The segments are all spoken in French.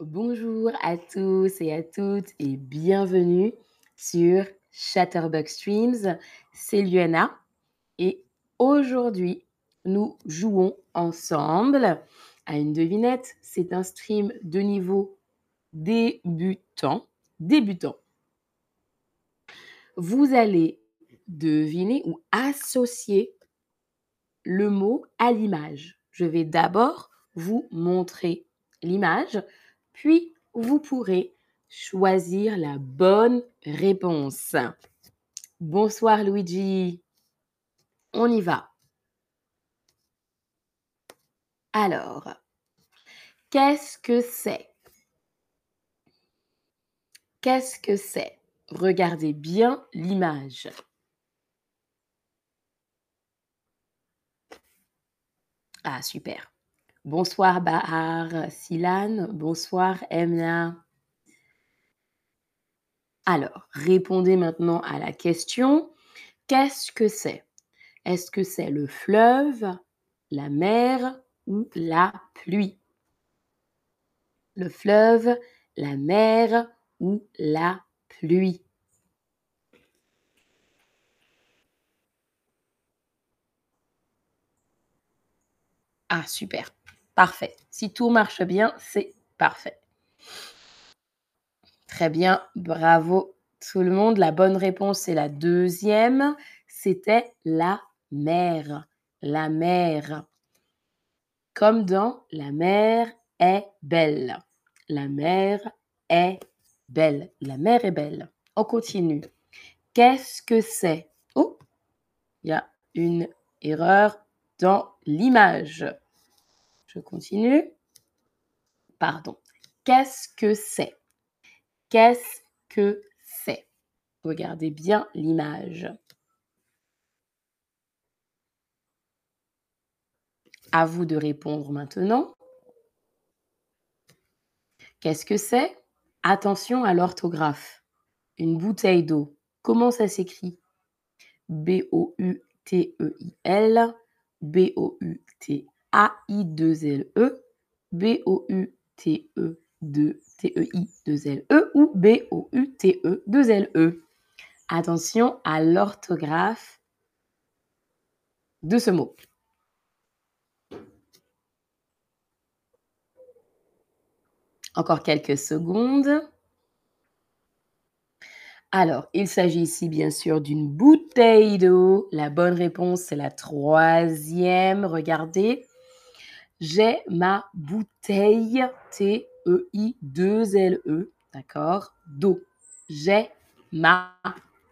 Bonjour à tous et à toutes et bienvenue sur Chatterbox Streams. C'est Luana et aujourd'hui, nous jouons ensemble à une devinette. C'est un stream de niveau débutant. Débutant. Vous allez deviner ou associer le mot à l'image. Je vais d'abord vous montrer l'image, puis vous pourrez choisir la bonne réponse. Bonsoir Luigi. On y va. Alors, qu'est-ce que c'est? Qu'est-ce que c'est? Regardez bien l'image. Ah, super. Bonsoir Bahar, Silan. Bonsoir Emna. Alors, répondez maintenant à la question. Qu'est-ce que c'est? Est-ce que c'est le fleuve, la mer ou la pluie? Le fleuve, la mer ou la pluie? Ah, super. Parfait. Si tout marche bien, c'est parfait. Très bien. Bravo tout le monde. La bonne réponse, c'est la deuxième. C'était la mer. La mer. Comme dans La mer est belle. La mer est belle. La mer est belle. On continue. Qu'est-ce que c'est? Oh, il y a une erreur dans l'image. Continue. Pardon. Qu'est-ce que c'est? Qu'est-ce que c'est? Regardez bien l'image. À vous de répondre maintenant. Qu'est-ce que c'est? Attention à l'orthographe. Une bouteille d'eau. Comment ça s'écrit? B-O-U-T-E-I-L, B-O-U-T-A-I-2-L-E, B-O-U-T-E-T-E-I-2-L-E ou B-O-U-T-E-2-L-E. Attention à l'orthographe de ce mot. Encore quelques secondes. Alors, il s'agit ici bien sûr d'une bouteille d'eau. La bonne réponse, c'est la troisième. Regardez. J'ai ma bouteille, T-E-I-2-L-E, d'accord, d'eau. J'ai ma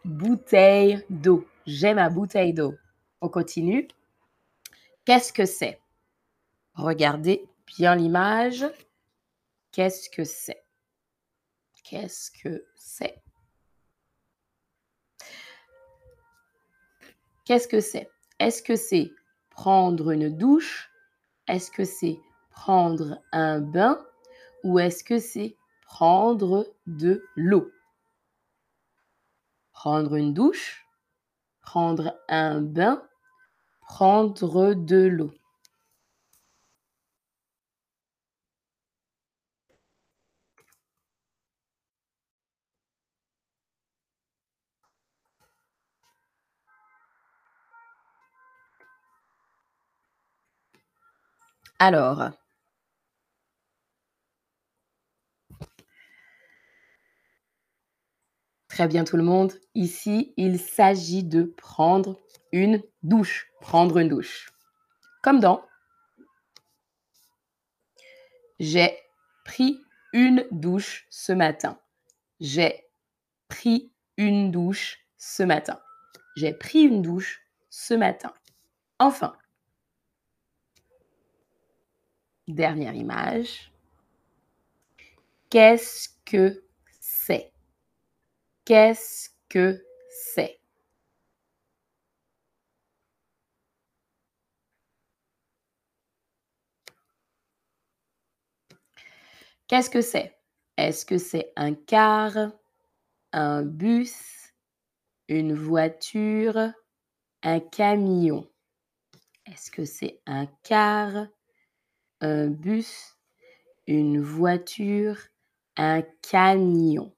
bouteille d'eau. J'ai ma bouteille d'eau. On continue. Qu'est-ce que c'est? Regardez bien l'image. Qu'est-ce que c'est? Qu'est-ce que c'est? Qu'est-ce que c'est? Est-ce que c'est prendre une douche? Est-ce que c'est prendre un bain Ou est-ce que c'est prendre de l'eau? Prendre une douche Prendre un bain Prendre de l'eau Alors, très bien tout le monde. Ici, il s'agit de prendre une douche. Prendre une douche. Comme dans J'ai pris une douche ce matin. J'ai pris une douche ce matin. J'ai pris une douche ce matin. Enfin, Dernière image. Qu'est-ce que c'est? Qu'est-ce que c'est? Qu'est-ce que c'est? Est-ce que c'est un car, un bus, une voiture, un camion? Est-ce que c'est un car, un bus, une voiture, un camion.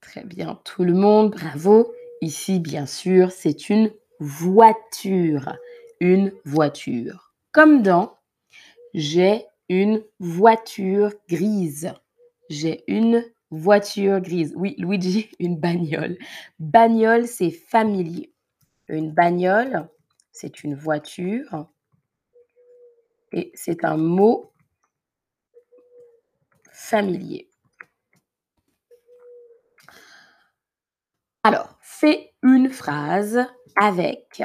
Très bien, tout le monde, bravo. Ici, bien sûr, c'est une voiture. Une voiture. Comme dans j'ai une voiture grise. J'ai une voiture grise. Oui, Luigi, une bagnole. Bagnole, c'est familier. Une bagnole, c'est une voiture. Et c'est un mot familier. Alors, fais une phrase avec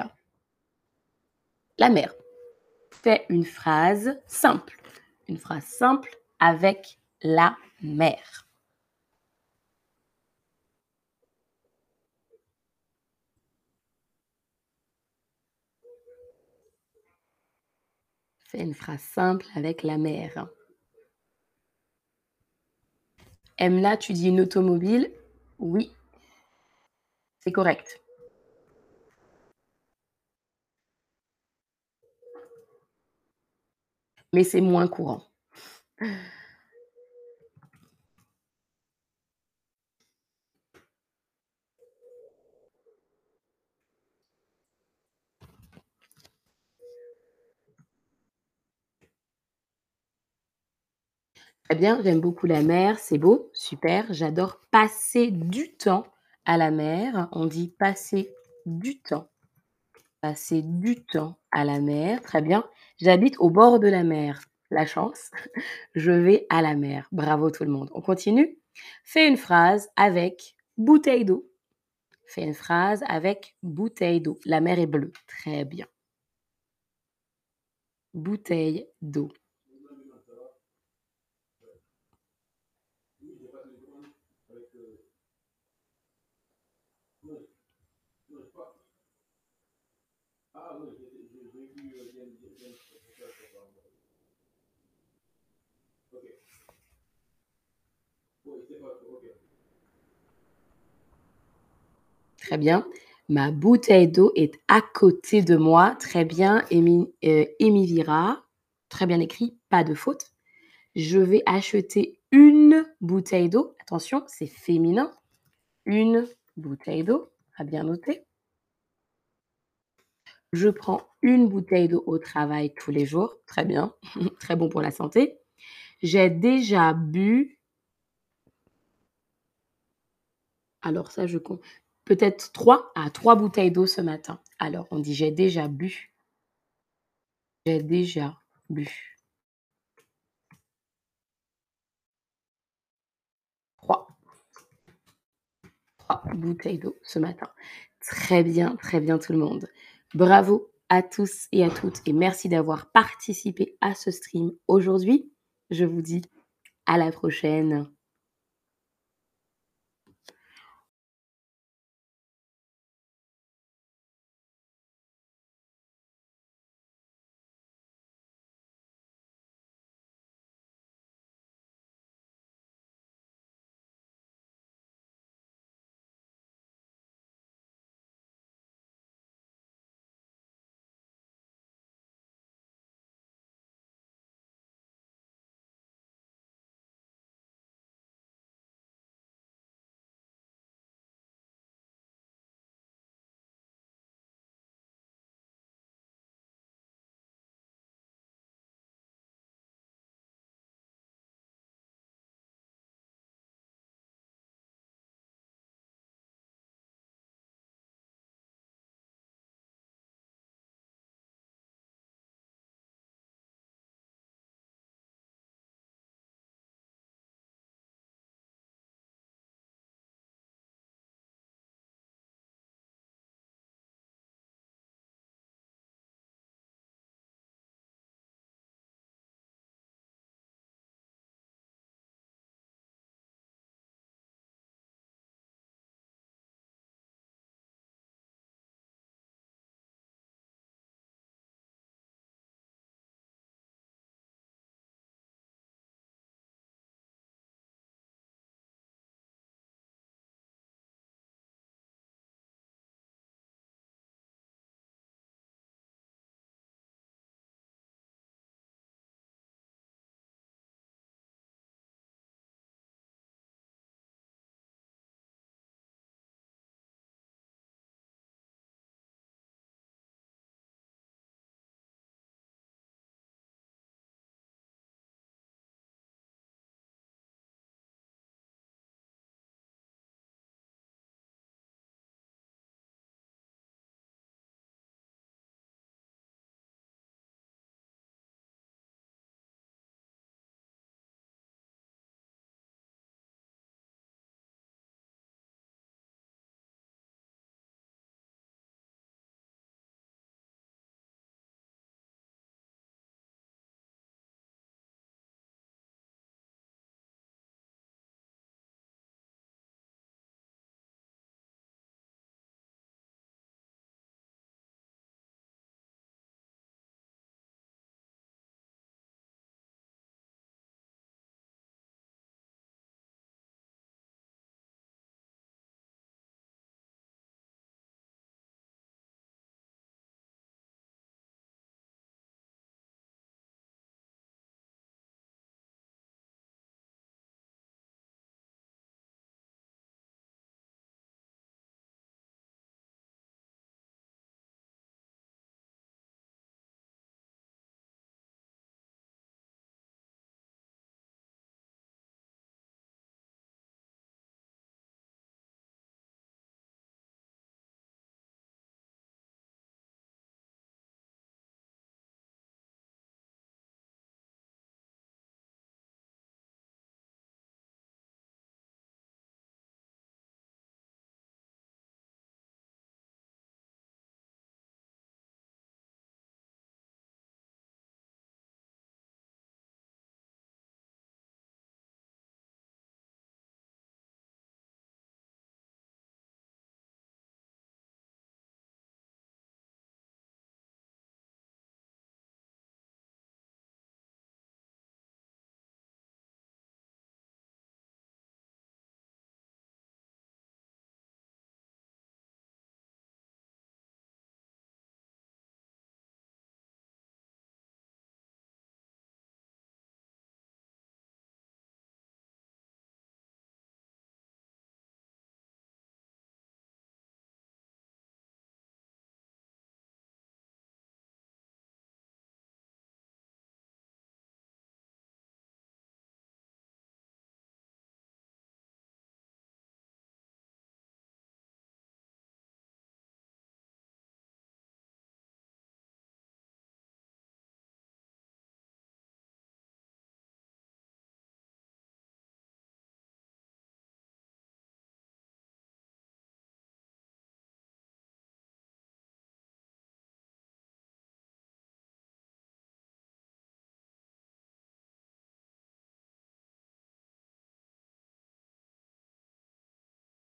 la mer. Fais une phrase simple. Une phrase simple avec la mer. Une phrase simple avec la mer. Emla, tu dis une automobile? Oui, c'est correct. Mais c'est moins courant. Très bien, j'aime beaucoup la mer, c'est beau, super. J'adore passer du temps à la mer. On dit passer du temps. Passer du temps à la mer, très bien. J'habite au bord de la mer. La chance, je vais à la mer. Bravo tout le monde. On continue Fais une phrase avec bouteille d'eau. Fais une phrase avec bouteille d'eau. La mer est bleue. Très bien. Bouteille d'eau. Très bien. Ma bouteille d'eau est à côté de moi. Très bien. Emi, euh, Très bien écrit. Pas de faute. Je vais acheter une bouteille d'eau. Attention, c'est féminin. Une bouteille d'eau. À bien noter. Je prends une bouteille d'eau au travail tous les jours. Très bien. Très bon pour la santé. J'ai déjà bu. Alors ça, je compte. Peut-être trois. à trois bouteilles d'eau ce matin. Alors, on dit j'ai déjà bu. J'ai déjà bu. Trois. Trois bouteilles d'eau ce matin. Très bien, très bien tout le monde. Bravo à tous et à toutes et merci d'avoir participé à ce stream aujourd'hui. Je vous dis à la prochaine.